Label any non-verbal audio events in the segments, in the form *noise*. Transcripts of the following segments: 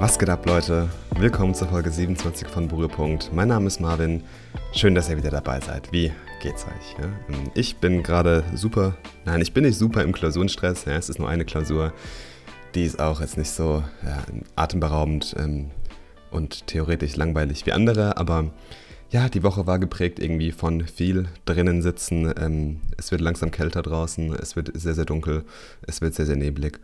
Was geht ab, Leute? Willkommen zur Folge 27 von Berührpunkt. Mein Name ist Marvin. Schön, dass ihr wieder dabei seid. Wie geht's euch? Ja? Ich bin gerade super, nein, ich bin nicht super im Klausurenstress. Ja, es ist nur eine Klausur. Die ist auch jetzt nicht so ja, atemberaubend ähm, und theoretisch langweilig wie andere, aber ja, die Woche war geprägt irgendwie von viel drinnen sitzen. Ähm, es wird langsam kälter draußen, es wird sehr, sehr dunkel, es wird sehr, sehr neblig.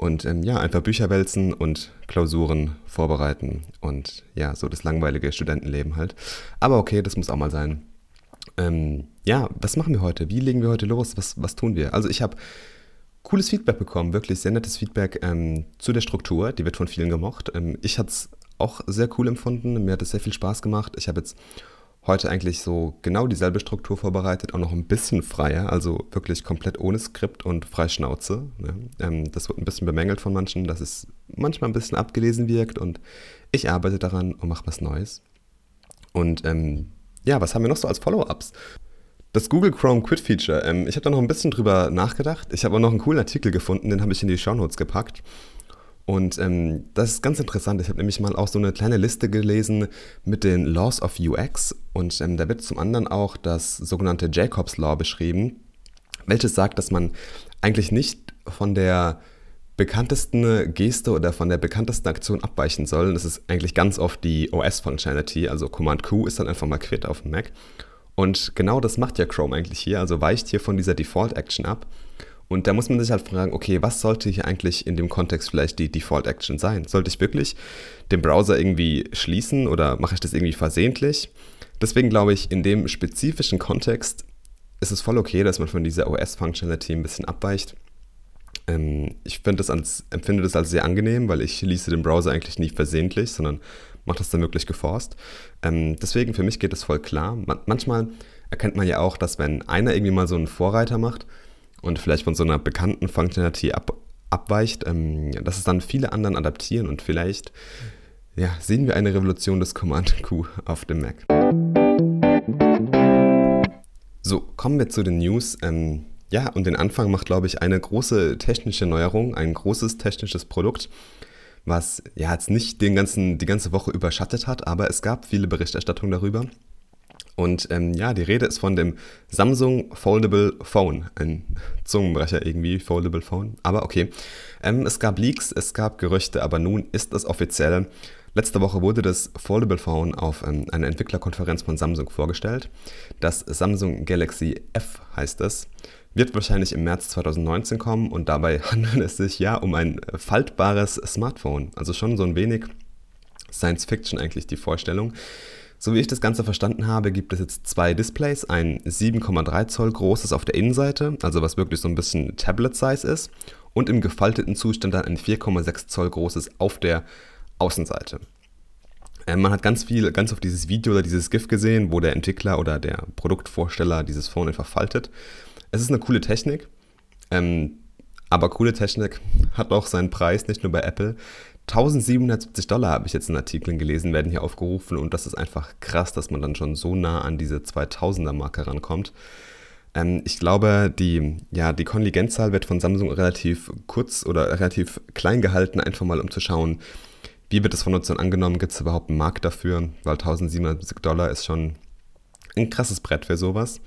Und ähm, ja, einfach Bücher wälzen und Klausuren vorbereiten und ja, so das langweilige Studentenleben halt. Aber okay, das muss auch mal sein. Ähm, ja, was machen wir heute? Wie legen wir heute los? Was, was tun wir? Also ich habe cooles Feedback bekommen, wirklich sehr nettes Feedback ähm, zu der Struktur. Die wird von vielen gemocht. Ähm, ich hatte es auch sehr cool empfunden. Mir hat es sehr viel Spaß gemacht. Ich habe jetzt heute eigentlich so genau dieselbe Struktur vorbereitet, auch noch ein bisschen freier, also wirklich komplett ohne Skript und frei Schnauze. Ne? Ähm, das wird ein bisschen bemängelt von manchen, dass es manchmal ein bisschen abgelesen wirkt und ich arbeite daran und mache was Neues. Und ähm, ja, was haben wir noch so als Follow-ups? Das Google Chrome Quit Feature. Ähm, ich habe da noch ein bisschen drüber nachgedacht. Ich habe auch noch einen coolen Artikel gefunden, den habe ich in die Show Notes gepackt. Und ähm, das ist ganz interessant. Ich habe nämlich mal auch so eine kleine Liste gelesen mit den Laws of UX. Und ähm, da wird zum anderen auch das sogenannte Jacobs Law beschrieben, welches sagt, dass man eigentlich nicht von der bekanntesten Geste oder von der bekanntesten Aktion abweichen soll. Das ist eigentlich ganz oft die OS-Functionality, also Command Q ist dann einfach mal quit auf dem Mac. Und genau das macht ja Chrome eigentlich hier, also weicht hier von dieser Default-Action ab und da muss man sich halt fragen, okay, was sollte hier eigentlich in dem Kontext vielleicht die Default Action sein? Sollte ich wirklich den Browser irgendwie schließen oder mache ich das irgendwie versehentlich? Deswegen glaube ich, in dem spezifischen Kontext ist es voll okay, dass man von dieser OS-Functionality ein bisschen abweicht. Ähm, ich das als, empfinde das als sehr angenehm, weil ich schließe den Browser eigentlich nie versehentlich, sondern mache das dann wirklich geforst. Ähm, deswegen für mich geht es voll klar. Man manchmal erkennt man ja auch, dass wenn einer irgendwie mal so einen Vorreiter macht, und vielleicht von so einer bekannten Functionality ab, abweicht, ähm, dass es dann viele anderen adaptieren und vielleicht ja, sehen wir eine Revolution des Command Q auf dem Mac. So, kommen wir zu den News. Ähm, ja, und den Anfang macht, glaube ich, eine große technische Neuerung, ein großes technisches Produkt, was ja jetzt nicht den ganzen, die ganze Woche überschattet hat, aber es gab viele Berichterstattungen darüber. Und ähm, ja, die Rede ist von dem Samsung Foldable Phone. Ein Zungenbrecher irgendwie, Foldable Phone. Aber okay. Ähm, es gab Leaks, es gab Gerüchte, aber nun ist es offiziell. Letzte Woche wurde das Foldable Phone auf ähm, einer Entwicklerkonferenz von Samsung vorgestellt. Das Samsung Galaxy F heißt es. Wird wahrscheinlich im März 2019 kommen und dabei *laughs* handelt es sich ja um ein faltbares Smartphone. Also schon so ein wenig Science Fiction eigentlich die Vorstellung. So wie ich das Ganze verstanden habe, gibt es jetzt zwei Displays. Ein 7,3 Zoll großes auf der Innenseite, also was wirklich so ein bisschen Tablet-Size ist. Und im gefalteten Zustand dann ein 4,6 Zoll großes auf der Außenseite. Äh, man hat ganz viel, ganz auf dieses Video oder dieses GIF gesehen, wo der Entwickler oder der Produktvorsteller dieses Phone einfach faltet. Es ist eine coole Technik. Ähm, aber coole Technik hat auch seinen Preis, nicht nur bei Apple. 1770 Dollar habe ich jetzt in Artikeln gelesen, werden hier aufgerufen und das ist einfach krass, dass man dann schon so nah an diese 2000er Marke rankommt. Ähm, ich glaube, die, ja, die Kontingentzahl wird von Samsung relativ kurz oder relativ klein gehalten, einfach mal um zu schauen, wie wird es von Nutzern angenommen, gibt es überhaupt einen Markt dafür, weil 1770 Dollar ist schon ein krasses Brett für sowas.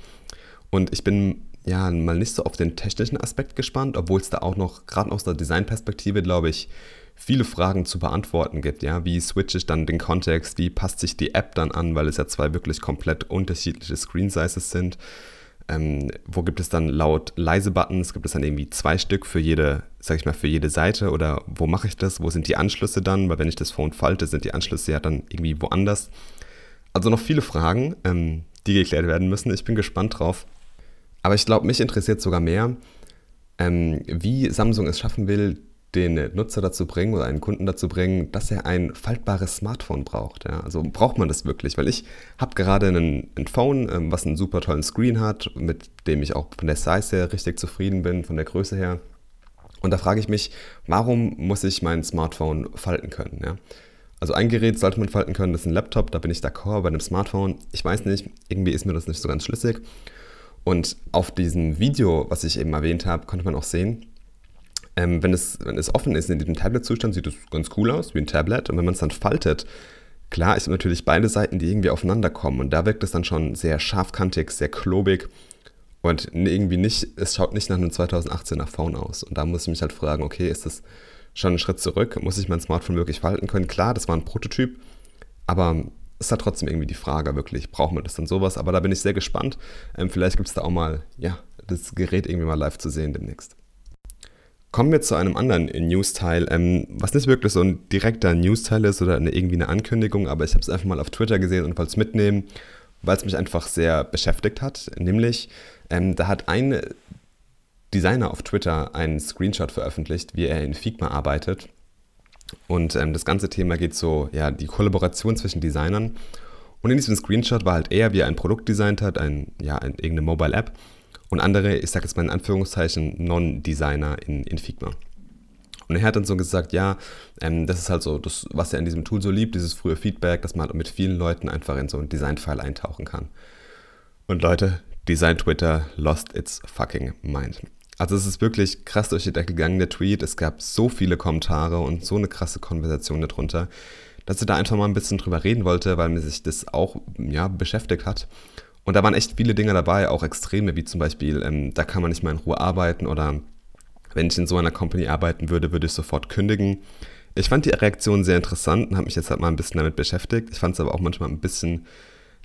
Und ich bin ja mal nicht so auf den technischen Aspekt gespannt, obwohl es da auch noch, gerade aus der Designperspektive, glaube ich, viele Fragen zu beantworten gibt. Ja? Wie switche ich dann den Kontext? Wie passt sich die App dann an, weil es ja zwei wirklich komplett unterschiedliche Screen Sizes sind? Ähm, wo gibt es dann laut leise Buttons? Gibt es dann irgendwie zwei Stück für jede, sag ich mal, für jede Seite? Oder wo mache ich das? Wo sind die Anschlüsse dann? Weil wenn ich das Phone falte, sind die Anschlüsse ja dann irgendwie woanders. Also noch viele Fragen, ähm, die geklärt werden müssen. Ich bin gespannt drauf. Aber ich glaube, mich interessiert sogar mehr, ähm, wie Samsung es schaffen will, den Nutzer dazu bringen oder einen Kunden dazu bringen, dass er ein faltbares Smartphone braucht. Ja? Also braucht man das wirklich? Weil ich habe gerade ein, ein Phone, ähm, was einen super tollen Screen hat, mit dem ich auch von der Size her richtig zufrieden bin, von der Größe her. Und da frage ich mich, warum muss ich mein Smartphone falten können? Ja? Also ein Gerät sollte man falten können, das ist ein Laptop, da bin ich d'accord, bei einem Smartphone, ich weiß nicht, irgendwie ist mir das nicht so ganz schlüssig. Und auf diesem Video, was ich eben erwähnt habe, konnte man auch sehen, Ähm, wenn, es, wenn es offen ist in diesem Tablet-Zustand, sieht es ganz cool aus, wie ein Tablet. Und wenn man es dann faltet, klar, sind natürlich beide Seiten, die irgendwie aufeinander kommen. Und da wirkt es dann schon sehr scharfkantig, sehr klobig. Und irgendwie nicht, es schaut nicht nach einem 2018er Phone aus. Und da muss ich mich halt fragen, okay, ist das schon ein Schritt zurück? Muss ich mein Smartphone wirklich falten können? Klar, das war ein Prototyp, aber ist halt trotzdem irgendwie die Frage, wirklich, braucht man das dann sowas? Aber da bin ich sehr gespannt. Ähm, vielleicht gibt es da auch mal, ja, das Gerät irgendwie mal live zu sehen demnächst. Kommen wir zu einem anderen News-Teil, ähm, was nicht wirklich so ein direkter News-Teil ist oder eine, irgendwie eine Ankündigung, aber ich habe es einfach mal auf Twitter gesehen und wollte es mitnehmen, weil es mich einfach sehr beschäftigt hat. Nämlich, ähm, da hat ein Designer auf Twitter einen Screenshot veröffentlicht, wie er in Figma arbeitet. Und ähm, das ganze Thema geht so, ja, die Kollaboration zwischen Designern. Und in diesem Screenshot war halt er, wie er ein Produkt designt hat, ein, ja, ein, irgendeine Mobile-App. Und andere, ich sage jetzt mal in Anführungszeichen, Non-Designer in, in Figma. Und er hat dann so gesagt, ja, ähm, das ist halt so, das, was er in diesem Tool so liebt, dieses frühe Feedback, dass man halt mit vielen Leuten einfach in so einen Design-File eintauchen kann. Und Leute, Design Twitter lost its fucking mind. Also es ist wirklich krass durch die Decke gegangen, der Tweet. Es gab so viele Kommentare und so eine krasse Konversation darunter, dass ich da einfach mal ein bisschen drüber reden wollte, weil mir sich das auch ja, beschäftigt hat. Und da waren echt viele Dinge dabei, auch extreme, wie zum Beispiel, ähm, da kann man nicht mehr in Ruhe arbeiten oder wenn ich in so einer Company arbeiten würde, würde ich sofort kündigen. Ich fand die Reaktion sehr interessant und habe mich jetzt halt mal ein bisschen damit beschäftigt. Ich fand es aber auch manchmal ein bisschen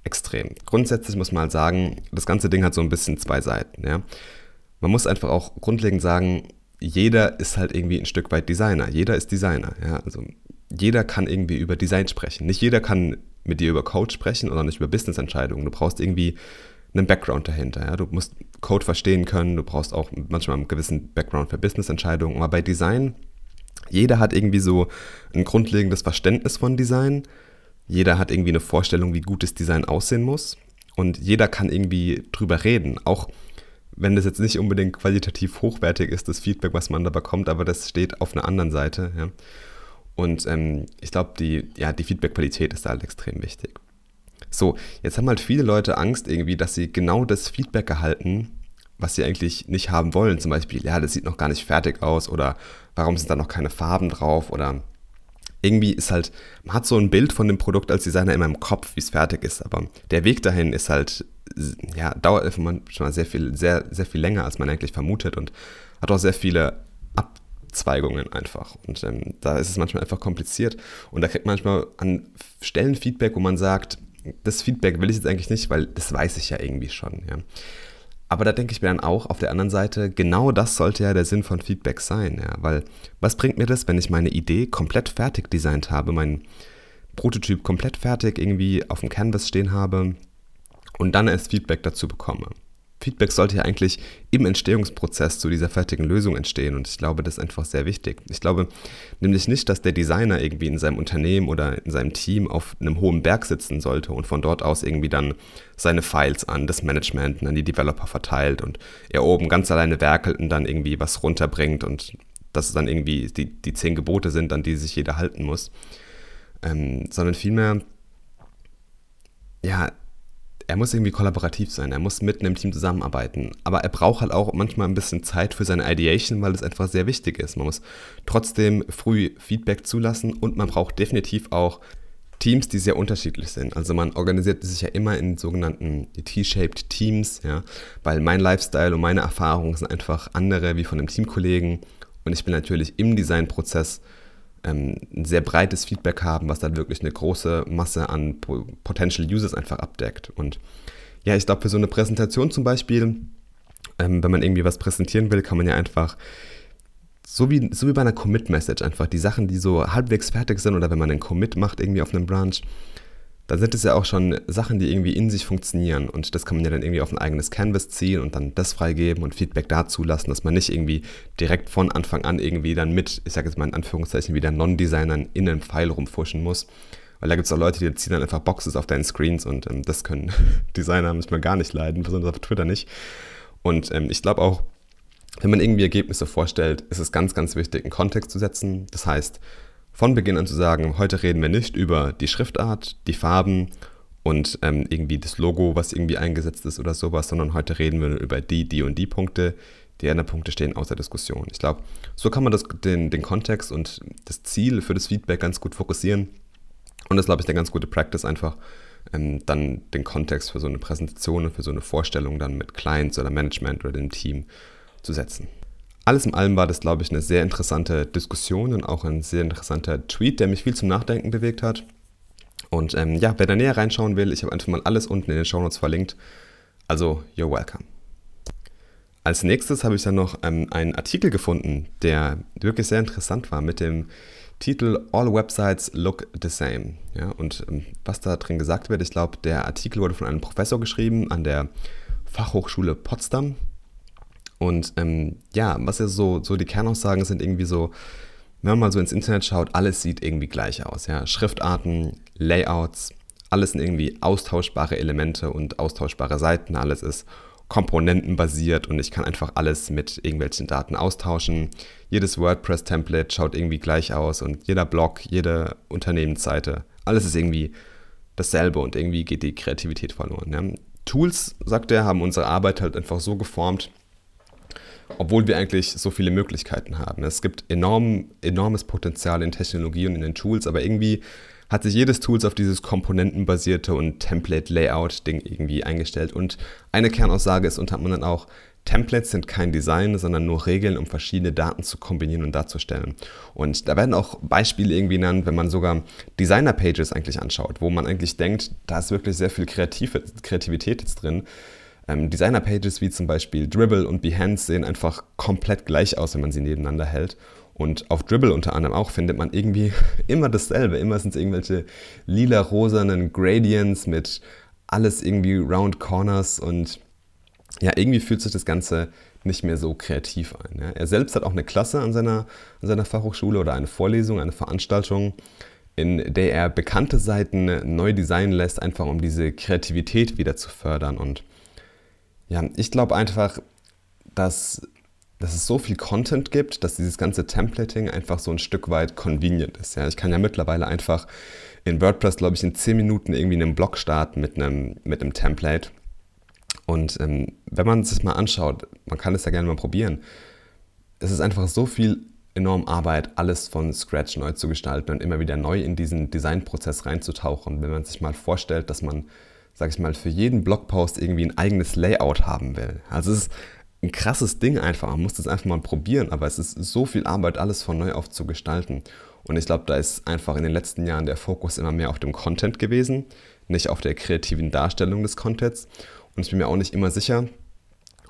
extrem. Grundsätzlich muss man halt sagen, das ganze Ding hat so ein bisschen zwei Seiten. Ja? man muss einfach auch grundlegend sagen, jeder ist halt irgendwie ein Stück weit Designer. Jeder ist Designer. Ja? Also jeder kann irgendwie über Design sprechen. Nicht jeder kann mit dir über Code sprechen oder nicht über Business-Entscheidungen. Du brauchst irgendwie einen Background dahinter. Ja? Du musst Code verstehen können. Du brauchst auch manchmal einen gewissen Background für Business-Entscheidungen. Aber bei Design, jeder hat irgendwie so ein grundlegendes Verständnis von Design. Jeder hat irgendwie eine Vorstellung, wie gutes Design aussehen muss. Und jeder kann irgendwie drüber reden. Auch wenn das jetzt nicht unbedingt qualitativ hochwertig ist, das Feedback, was man da bekommt, aber das steht auf einer anderen Seite. Ja. Und ähm, ich glaube, die, ja, die Feedback-Qualität ist da halt extrem wichtig. So, jetzt haben halt viele Leute Angst irgendwie, dass sie genau das Feedback erhalten, was sie eigentlich nicht haben wollen. Zum Beispiel, ja, das sieht noch gar nicht fertig aus oder warum sind da noch keine Farben drauf oder irgendwie ist halt, man hat so ein Bild von dem Produkt als Designer in meinem Kopf, wie es fertig ist, aber der Weg dahin ist halt, ja, dauert manchmal sehr viel, sehr, sehr viel länger, als man eigentlich vermutet und hat auch sehr viele Abzweigungen einfach. Und ähm, da ist es manchmal einfach kompliziert und da kriegt man manchmal an Stellen Feedback, wo man sagt, das Feedback will ich jetzt eigentlich nicht, weil das weiß ich ja irgendwie schon, ja. Aber da denke ich mir dann auch auf der anderen Seite, genau das sollte ja der Sinn von Feedback sein. Ja? Weil was bringt mir das, wenn ich meine Idee komplett fertig designt habe, meinen Prototyp komplett fertig irgendwie auf dem Canvas stehen habe und dann erst Feedback dazu bekomme? Feedback sollte ja eigentlich im Entstehungsprozess zu dieser fertigen Lösung entstehen und ich glaube, das ist einfach sehr wichtig. Ich glaube nämlich nicht, dass der Designer irgendwie in seinem Unternehmen oder in seinem Team auf einem hohen Berg sitzen sollte und von dort aus irgendwie dann seine Files an das Management und an die Developer verteilt und er oben ganz alleine werkelt und dann irgendwie was runterbringt und dass es dann irgendwie die, die zehn Gebote sind, an die sich jeder halten muss, ähm, sondern vielmehr, ja, er muss irgendwie kollaborativ sein, er muss mitten im Team zusammenarbeiten. Aber er braucht halt auch manchmal ein bisschen Zeit für seine Ideation, weil es einfach sehr wichtig ist. Man muss trotzdem früh Feedback zulassen und man braucht definitiv auch Teams, die sehr unterschiedlich sind. Also man organisiert sich ja immer in sogenannten T-shaped Teams, ja, weil mein Lifestyle und meine Erfahrungen sind einfach andere wie von einem Teamkollegen und ich bin natürlich im Designprozess ähm, ein sehr breites Feedback haben, was dann wirklich eine große Masse an Potential Users einfach abdeckt. Und ja, ich glaube, für so eine Präsentation zum Beispiel, ähm, wenn man irgendwie was präsentieren will, kann man ja einfach so wie, so wie bei einer Commit-Message einfach die Sachen, die so halbwegs fertig sind oder wenn man einen Commit macht irgendwie auf einem Branch, dann sind es ja auch schon Sachen, die irgendwie in sich funktionieren. Und das kann man ja dann irgendwie auf ein eigenes Canvas ziehen und dann das freigeben und Feedback dazu lassen, dass man nicht irgendwie direkt von Anfang an irgendwie dann mit, ich sage jetzt mal in Anführungszeichen, wieder Non-Designern in einem Pfeil rumfuschen muss. Weil da gibt es auch Leute, die ziehen dann einfach Boxes auf deinen Screens und ähm, das können *laughs* Designer manchmal gar nicht leiden, besonders auf Twitter nicht. Und ähm, ich glaube auch, wenn man irgendwie Ergebnisse vorstellt, ist es ganz, ganz wichtig, einen Kontext zu setzen. Das heißt, von Beginn an zu sagen, heute reden wir nicht über die Schriftart, die Farben und ähm, irgendwie das Logo, was irgendwie eingesetzt ist oder sowas, sondern heute reden wir über die, die und die Punkte, die Enderpunkte stehen außer Diskussion. Ich glaube, so kann man das, den, den Kontext und das Ziel für das Feedback ganz gut fokussieren. Und das, glaube ich, eine ganz gute Practice einfach, ähm, dann den Kontext für so eine Präsentation und für so eine Vorstellung dann mit Clients oder Management oder dem Team zu setzen. Alles in allem war das, glaube ich, eine sehr interessante Diskussion und auch ein sehr interessanter Tweet, der mich viel zum Nachdenken bewegt hat. Und ähm, ja, wer da näher reinschauen will, ich habe einfach mal alles unten in den Show Notes verlinkt. Also, you're welcome. Als nächstes habe ich dann noch ähm, einen Artikel gefunden, der wirklich sehr interessant war mit dem Titel All Websites Look the Same. Ja, und ähm, was da drin gesagt wird, ich glaube, der Artikel wurde von einem Professor geschrieben an der Fachhochschule Potsdam. Und ähm, ja, was ja so, so die Kernaussagen sind irgendwie so, wenn man mal so ins Internet schaut, alles sieht irgendwie gleich aus. Ja? Schriftarten, Layouts, alles sind irgendwie austauschbare Elemente und austauschbare Seiten, alles ist komponentenbasiert und ich kann einfach alles mit irgendwelchen Daten austauschen. Jedes WordPress-Template schaut irgendwie gleich aus und jeder Blog, jede Unternehmensseite, alles ist irgendwie dasselbe und irgendwie geht die Kreativität verloren. Ja. Tools, sagt er, haben unsere Arbeit halt einfach so geformt, obwohl wir eigentlich so viele Möglichkeiten haben. Es gibt enorm, enormes Potenzial in Technologie und in den Tools, aber irgendwie hat sich jedes Tools auf dieses komponentenbasierte und Template-Layout-Ding irgendwie eingestellt. Und eine Kernaussage ist unter anderem auch, Templates sind kein Design, sondern nur Regeln, um verschiedene Daten zu kombinieren und darzustellen. Und da werden auch Beispiele irgendwie genannt, wenn man sogar Designer-Pages eigentlich anschaut, wo man eigentlich denkt, da ist wirklich sehr viel Kreativ Kreativität jetzt drin. Ähm, Designer-Pages wie zum Beispiel Dribble und Behance sehen einfach komplett gleich aus, wenn man sie nebeneinander hält. Und auf Dribble unter anderem auch findet man irgendwie *laughs* immer dasselbe. Immer sind es irgendwelche lila-rosanen Gradients mit alles irgendwie Round Corners und ja, irgendwie fühlt sich das Ganze nicht mehr so kreativ ein. Ja. Er selbst hat auch eine Klasse an seiner, an seiner Fachhochschule oder eine Vorlesung, eine Veranstaltung, in der er bekannte Seiten neu designen lässt, einfach um diese Kreativität wieder zu fördern. Und ja, ich glaube einfach, dass dass es so viel Content gibt, dass dieses ganze Templating einfach so ein Stück weit convenient ist. Ja, ich kann ja mittlerweile einfach in WordPress, glaube ich, in 10 Minuten irgendwie einen Blog starten mit einem, mit einem Template. Und ähm, wenn man sich mal anschaut, man kann es ja gerne mal probieren, es ist einfach so viel enorm Arbeit, alles von Scratch neu zu gestalten und immer wieder neu in diesen Designprozess reinzutauchen. Wenn man sich mal vorstellt, dass man, sag ich mal, für jeden Blogpost irgendwie ein eigenes Layout haben will. Also es ist ein krasses Ding einfach. Man muss das einfach mal probieren, aber es ist so viel Arbeit, alles von neu auf zu gestalten. Und ich glaube, da ist einfach in den letzten Jahren der Fokus immer mehr auf dem Content gewesen, nicht auf der kreativen Darstellung des Contents. Und ich bin mir auch nicht immer sicher,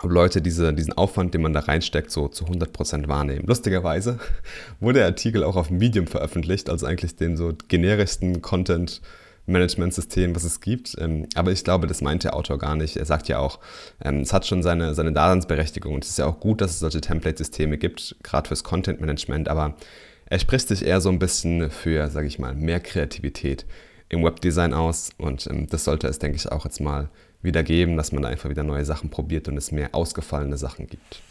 ob Leute diese, diesen Aufwand, den man da reinsteckt, so zu 100% wahrnehmen. Lustigerweise *laughs* wurde der Artikel auch auf Medium veröffentlicht, also eigentlich den so generischsten Content Management-System, was es gibt. Ähm, aber ich glaube, das meint der Autor gar nicht. Er sagt ja auch, ähm, es hat schon seine, seine Daseinsberechtigung und es ist ja auch gut, dass es solche Template-Systeme gibt, gerade fürs Content-Management, aber er spricht sich eher so ein bisschen für, sage ich mal, mehr Kreativität im Webdesign aus und ähm, das sollte es, denke ich, auch jetzt mal wieder geben, dass man da einfach wieder neue Sachen probiert und es mehr ausgefallene Sachen gibt.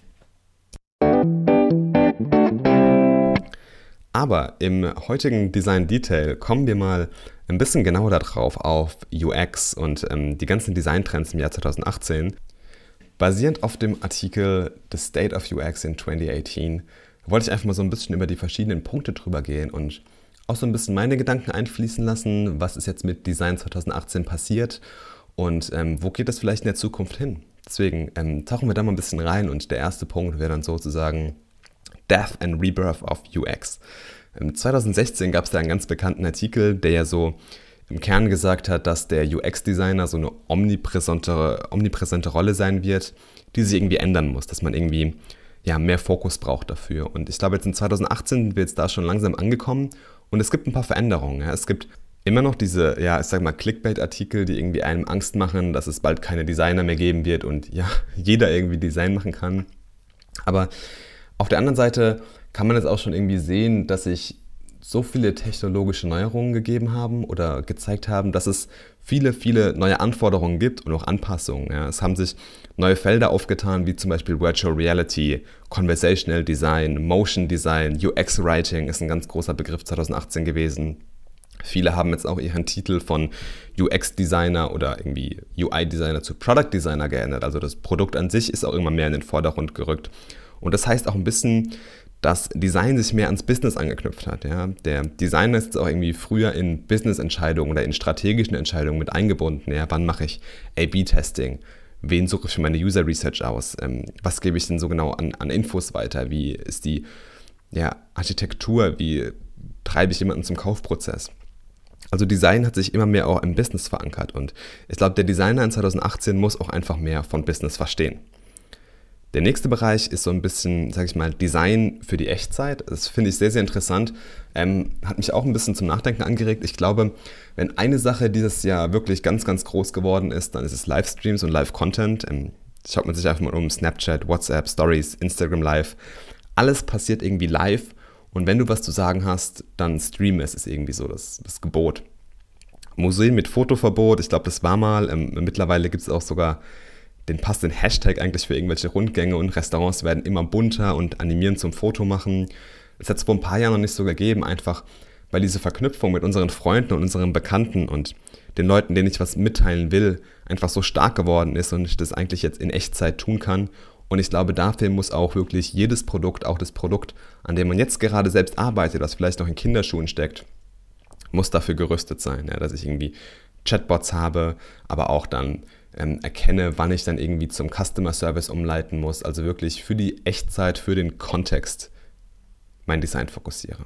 Aber im heutigen Design Detail kommen wir mal ein bisschen genauer darauf auf UX und ähm, die ganzen Designtrends im Jahr 2018. Basierend auf dem Artikel The State of UX in 2018 wollte ich einfach mal so ein bisschen über die verschiedenen Punkte drüber gehen und auch so ein bisschen meine Gedanken einfließen lassen, was ist jetzt mit Design 2018 passiert und ähm, wo geht es vielleicht in der Zukunft hin. Deswegen ähm, tauchen wir da mal ein bisschen rein und der erste Punkt wäre dann sozusagen Death and Rebirth of UX. 2016 gab es da einen ganz bekannten Artikel, der ja so im Kern gesagt hat, dass der UX-Designer so eine omnipräsente, omnipräsente Rolle sein wird, die sich irgendwie ändern muss, dass man irgendwie ja, mehr Fokus braucht dafür. Und ich glaube, jetzt in 2018 sind wir jetzt da schon langsam angekommen und es gibt ein paar Veränderungen. Ja. Es gibt immer noch diese, ja, ich sag mal, Clickbait-Artikel, die irgendwie einem Angst machen, dass es bald keine Designer mehr geben wird und ja, *laughs* jeder irgendwie Design machen kann. Aber auf der anderen Seite kann man jetzt auch schon irgendwie sehen, dass sich so viele technologische Neuerungen gegeben haben oder gezeigt haben, dass es viele, viele neue Anforderungen gibt und auch Anpassungen. Ja. Es haben sich neue Felder aufgetan, wie zum Beispiel Virtual Reality, Conversational Design, Motion Design, UX Writing ist ein ganz großer Begriff 2018 gewesen. Viele haben jetzt auch ihren Titel von UX-Designer oder irgendwie UI-Designer zu Product-Designer geändert. Also das Produkt an sich ist auch immer mehr in den Vordergrund gerückt. Und das heißt auch ein bisschen, dass Design sich mehr ans Business angeknüpft hat. Ja. Der Designer ist jetzt auch irgendwie früher in Business-Entscheidungen oder in strategischen Entscheidungen mit eingebunden. Ja. Wann mache ich A-B-Testing? Wen suche ich für meine User Research aus? Ähm, was gebe ich denn so genau an, an Infos weiter? Wie ist die ja, Architektur? Wie treibe ich jemanden zum Kaufprozess? Also Design hat sich immer mehr auch im Business verankert und ich glaube, der Designer in 2018 muss auch einfach mehr von Business verstehen. Der nächste Bereich ist so ein bisschen, sage ich mal, Design für die Echtzeit. Das finde ich sehr, sehr interessant. Ähm, hat mich auch ein bisschen zum Nachdenken angeregt. Ich glaube, wenn eine Sache dieses Jahr wirklich ganz, ganz groß geworden ist, dann ist es Livestreams und Live-Content. Ähm, schaut man sich einfach mal um Snapchat, WhatsApp, Stories, Instagram Live. Alles passiert irgendwie live und wenn du was zu sagen hast, dann stream es, ist irgendwie so das, das Gebot. Museen mit Fotoverbot, ich glaube, das war mal. Ähm, mittlerweile gibt es auch sogar den passenden Hashtag eigentlich für irgendwelche Rundgänge und Restaurants werden immer bunter und animieren zum Foto machen. Das hat es vor ein paar Jahren noch nicht so gegeben, einfach weil diese Verknüpfung mit unseren Freunden und unseren Bekannten und den Leuten, denen ich was mitteilen will, einfach so stark geworden ist und ich das eigentlich jetzt in Echtzeit tun kann und ich glaube, dafür muss auch wirklich jedes Produkt, auch das Produkt, an dem man jetzt gerade selbst arbeitet, das vielleicht noch in Kinderschuhen steckt, muss dafür gerüstet sein, ja, dass ich irgendwie Chatbots habe, aber auch dann ähm, erkenne, wann ich dann irgendwie zum Customer Service umleiten muss. Also wirklich für die Echtzeit, für den Kontext mein Design fokussiere.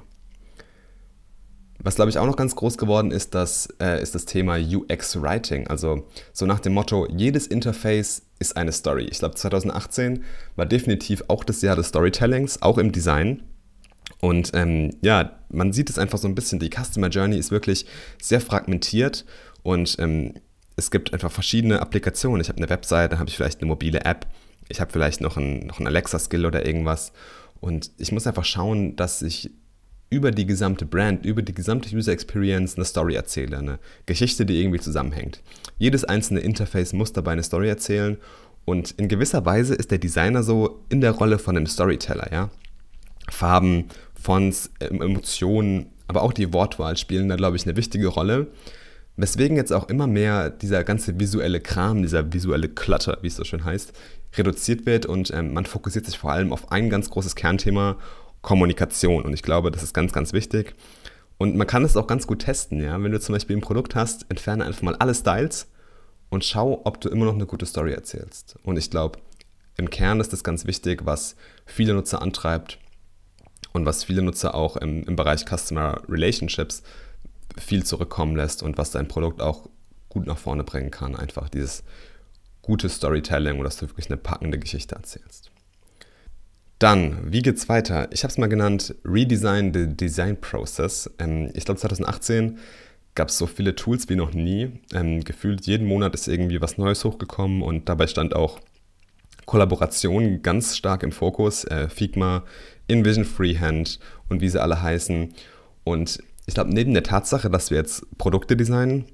Was, glaube ich, auch noch ganz groß geworden ist, das äh, ist das Thema UX-Writing. Also so nach dem Motto, jedes Interface ist eine Story. Ich glaube, 2018 war definitiv auch das Jahr des Storytellings, auch im Design. Und ähm, ja, man sieht es einfach so ein bisschen, die Customer Journey ist wirklich sehr fragmentiert und ähm, es gibt einfach verschiedene Applikationen. Ich habe eine Webseite, dann habe ich vielleicht eine mobile App, ich habe vielleicht noch einen, noch Alexa-Skill oder irgendwas. Und ich muss einfach schauen, dass ich über die gesamte Brand, über die gesamte User Experience eine Story erzähle, eine Geschichte, die irgendwie zusammenhängt. Jedes einzelne Interface muss dabei eine Story erzählen und in gewisser Weise ist der Designer so in der Rolle von einem Storyteller, ja. Farben, Fonts, Emotionen, aber auch die Wortwahl spielen da, glaube ich, eine wichtige Rolle. Weswegen jetzt auch immer mehr dieser ganze visuelle Kram, dieser visuelle Clutter, wie es so schön heißt, reduziert wird und ähm, man fokussiert sich vor allem auf ein ganz großes Kernthema Kommunikation. Und ich glaube, das ist ganz, ganz wichtig. Und man kann es auch ganz gut testen. Ja? Wenn du zum Beispiel ein Produkt hast, entferne einfach mal alle Styles und schau, ob du immer noch eine gute Story erzählst. Und ich glaube, im Kern ist das ganz wichtig, was viele Nutzer antreibt und was viele Nutzer auch im, im Bereich Customer Relationships viel zurückkommen lässt und was dein Produkt auch gut nach vorne bringen kann. Einfach dieses gute Storytelling dass du wirklich eine packende Geschichte erzählst. Dann, wie geht's weiter? Ich habe es mal genannt Redesign the Design Process. Ähm, ich glaube 2018 gab es so viele Tools wie noch nie. Ähm, gefühlt jeden Monat ist irgendwie was Neues hochgekommen und dabei stand auch Kollaboration ganz stark im Fokus. Äh, Figma, InVision Freehand und wie sie alle heißen. Und ich glaube, neben der Tatsache, dass wir jetzt Produkte designen,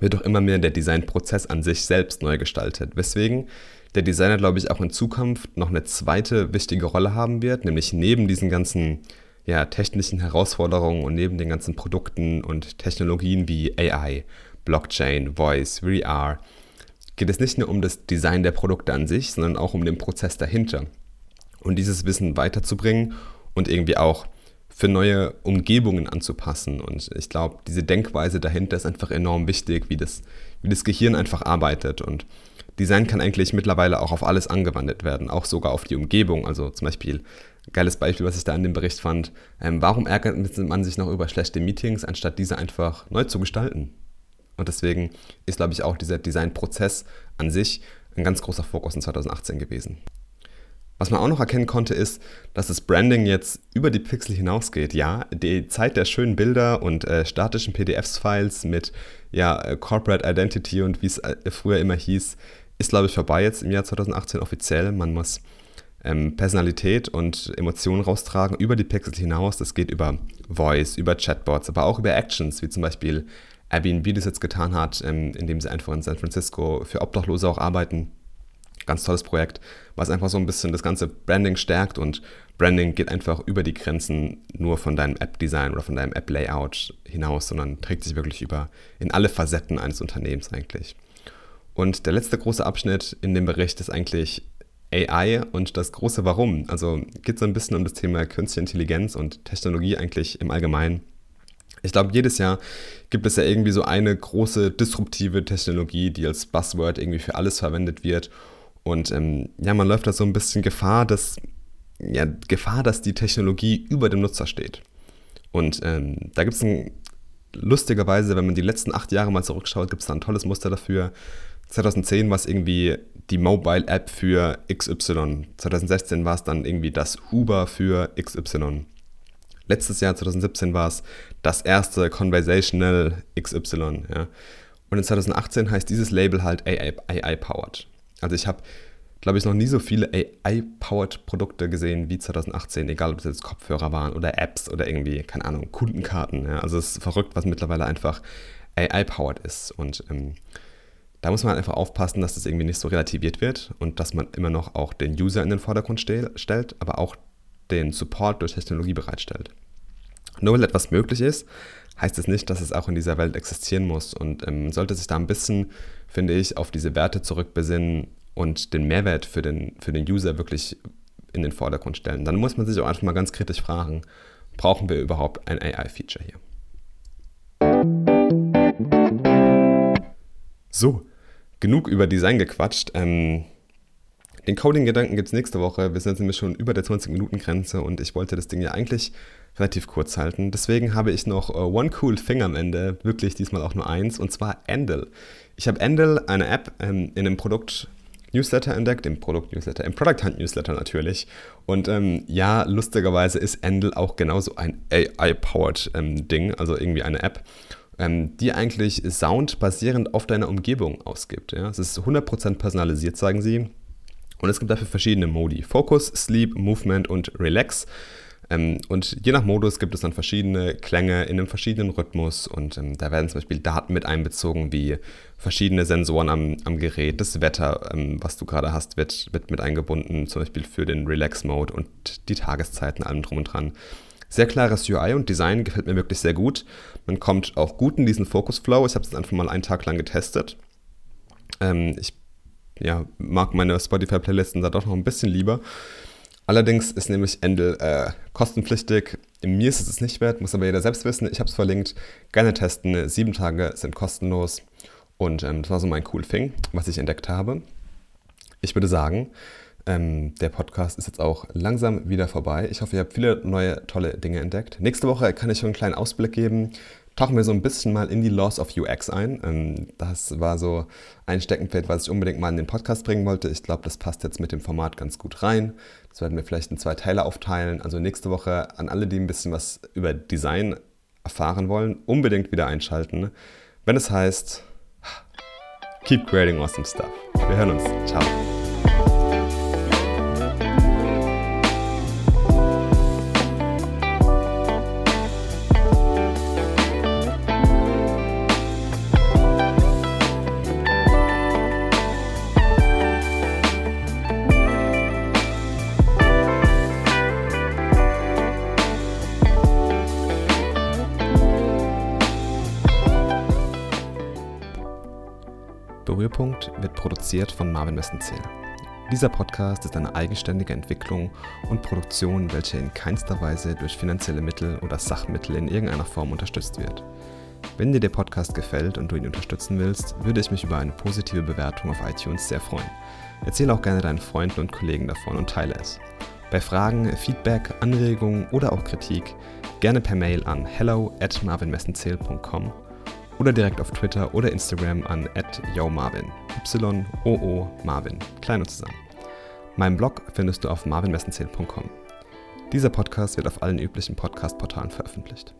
wird auch immer mehr der Designprozess an sich selbst neu gestaltet. Weswegen der Designer, glaube ich, auch in Zukunft noch eine zweite wichtige Rolle haben wird, nämlich neben diesen ganzen ja, technischen Herausforderungen und neben den ganzen Produkten und Technologien wie AI, Blockchain, Voice, VR, geht es nicht nur um das Design der Produkte an sich, sondern auch um den Prozess dahinter. Und dieses Wissen weiterzubringen und irgendwie auch für neue Umgebungen anzupassen. Und ich glaube, diese Denkweise dahinter ist einfach enorm wichtig, wie das, wie das Gehirn einfach arbeitet. Und Design kann eigentlich mittlerweile auch auf alles angewandt werden, auch sogar auf die Umgebung. Also zum Beispiel, geiles Beispiel, was ich da in dem Bericht fand, ähm, warum ärgert man sich noch über schlechte Meetings, anstatt diese einfach neu zu gestalten? Und deswegen ist, glaube ich, auch dieser Designprozess an sich ein ganz großer Fokus in 2018 gewesen. Was man auch noch erkennen konnte, ist, dass das Branding jetzt über die Pixel hinausgeht. Ja, die Zeit der schönen Bilder und äh, statischen PDF-Files mit ja, äh, Corporate Identity und wie es äh, früher immer hieß, ist, glaube ich, vorbei jetzt im Jahr 2018 offiziell. Man muss ähm, Personalität und Emotionen raustragen über die Pixel hinaus. Das geht über Voice, über Chatbots, aber auch über Actions, wie zum Beispiel Airbnb das jetzt getan hat, ähm, indem sie einfach in San Francisco für Obdachlose auch arbeiten. Ganz tolles Projekt, was einfach so ein bisschen das ganze Branding stärkt und Branding geht einfach über die Grenzen nur von deinem App-Design oder von deinem App-Layout hinaus, sondern trägt sich wirklich über in alle Facetten eines Unternehmens eigentlich. Und der letzte große Abschnitt in dem Bericht ist eigentlich AI und das große Warum. Also geht so ein bisschen um das Thema Künstliche Intelligenz und Technologie eigentlich im Allgemeinen. Ich glaube, jedes Jahr gibt es ja irgendwie so eine große disruptive Technologie, die als Buzzword irgendwie für alles verwendet wird. Und ähm, ja, man läuft da so ein bisschen Gefahr, dass, ja, Gefahr, dass die Technologie über dem Nutzer steht. Und ähm, da gibt es ein, lustigerweise, wenn man die letzten acht Jahre mal zurückschaut, gibt es da ein tolles Muster dafür. 2010 war es irgendwie die Mobile App für XY. 2016 war es dann irgendwie das Uber für XY. Letztes Jahr, 2017, war es das erste Conversational XY. Ja. Und in 2018 heißt dieses Label halt AI-powered. Also ich habe, glaube ich, noch nie so viele AI-powered Produkte gesehen wie 2018, egal ob es jetzt Kopfhörer waren oder Apps oder irgendwie, keine Ahnung, Kundenkarten. Ja. Also es ist verrückt, was mittlerweile einfach AI-powered ist. Und ähm, da muss man einfach aufpassen, dass das irgendwie nicht so relativiert wird und dass man immer noch auch den User in den Vordergrund stellt, aber auch den Support durch Technologie bereitstellt. Nur weil etwas möglich ist, heißt es nicht, dass es auch in dieser Welt existieren muss und ähm, sollte sich da ein bisschen, finde ich, auf diese Werte zurückbesinnen und den Mehrwert für den, für den User wirklich in den Vordergrund stellen. Dann muss man sich auch einfach mal ganz kritisch fragen, brauchen wir überhaupt ein AI-Feature hier? So, genug über Design gequatscht. Ähm, den Coding-Gedanken gibt es nächste Woche. Wir sind nämlich schon über der 20-Minuten-Grenze und ich wollte das Ding ja eigentlich relativ kurz halten. Deswegen habe ich noch uh, One Cool Thing am Ende, wirklich diesmal auch nur eins, und zwar Endel. Ich habe Endel, eine App, ähm, in einem Produkt Newsletter entdeckt, im Produkt Newsletter, im Product Hunt Newsletter natürlich. Und ähm, ja, lustigerweise ist Endel auch genauso ein AI-powered ähm, Ding, also irgendwie eine App ähm, die eigentlich Sound basierend auf deiner Umgebung ausgibt. Ja? Es ist 100% personalisiert, sagen sie. Und es gibt dafür verschiedene Modi. Focus, Sleep, Movement und Relax. Ähm, und je nach Modus gibt es dann verschiedene Klänge in einem verschiedenen Rhythmus und ähm, da werden zum Beispiel Daten mit einbezogen, wie verschiedene Sensoren am, am Gerät, das Wetter, ähm, was du gerade hast, wird, wird mit eingebunden, zum Beispiel für den Relax-Mode und die Tageszeiten, allem drum und dran. Sehr klares UI und Design gefällt mir wirklich sehr gut. Man kommt auch gut in diesen Focus Flow. Ich habe es einfach mal einen Tag lang getestet. Ähm, ich ja, mag meine Spotify-Playlisten da doch noch ein bisschen lieber. Allerdings ist nämlich Endel äh, kostenpflichtig. Mir ist es nicht wert, muss aber jeder selbst wissen. Ich habe es verlinkt. Gerne testen. Sieben Tage sind kostenlos. Und ähm, das war so mein cool Thing, was ich entdeckt habe. Ich würde sagen, ähm, der Podcast ist jetzt auch langsam wieder vorbei. Ich hoffe, ihr habt viele neue, tolle Dinge entdeckt. Nächste Woche kann ich schon einen kleinen Ausblick geben. Tauchen wir so ein bisschen mal in die Laws of UX ein. Ähm, das war so ein Steckenpferd, was ich unbedingt mal in den Podcast bringen wollte. Ich glaube, das passt jetzt mit dem Format ganz gut rein. Das werden wir vielleicht in zwei Teile aufteilen. Also nächste Woche an alle, die ein bisschen was über Design erfahren wollen, unbedingt wieder einschalten. Wenn es heißt, keep creating awesome stuff. Wir hören uns. Ciao. Produziert von Marvin Messenzähl. Dieser Podcast ist eine eigenständige Entwicklung und Produktion, welche in keinster Weise durch finanzielle Mittel oder Sachmittel in irgendeiner Form unterstützt wird. Wenn dir der Podcast gefällt und du ihn unterstützen willst, würde ich mich über eine positive Bewertung auf iTunes sehr freuen. Erzähle auch gerne deinen Freunden und Kollegen davon und teile es. Bei Fragen, Feedback, Anregungen oder auch Kritik gerne per Mail an hello at marvinmessenzähl.com oder direkt auf Twitter oder Instagram an @yomarvin. Y-O-O Marvin. Klein und zusammen. Meinen Blog findest du auf marvinmessenzähl.com. Dieser Podcast wird auf allen üblichen Podcast-Portalen veröffentlicht.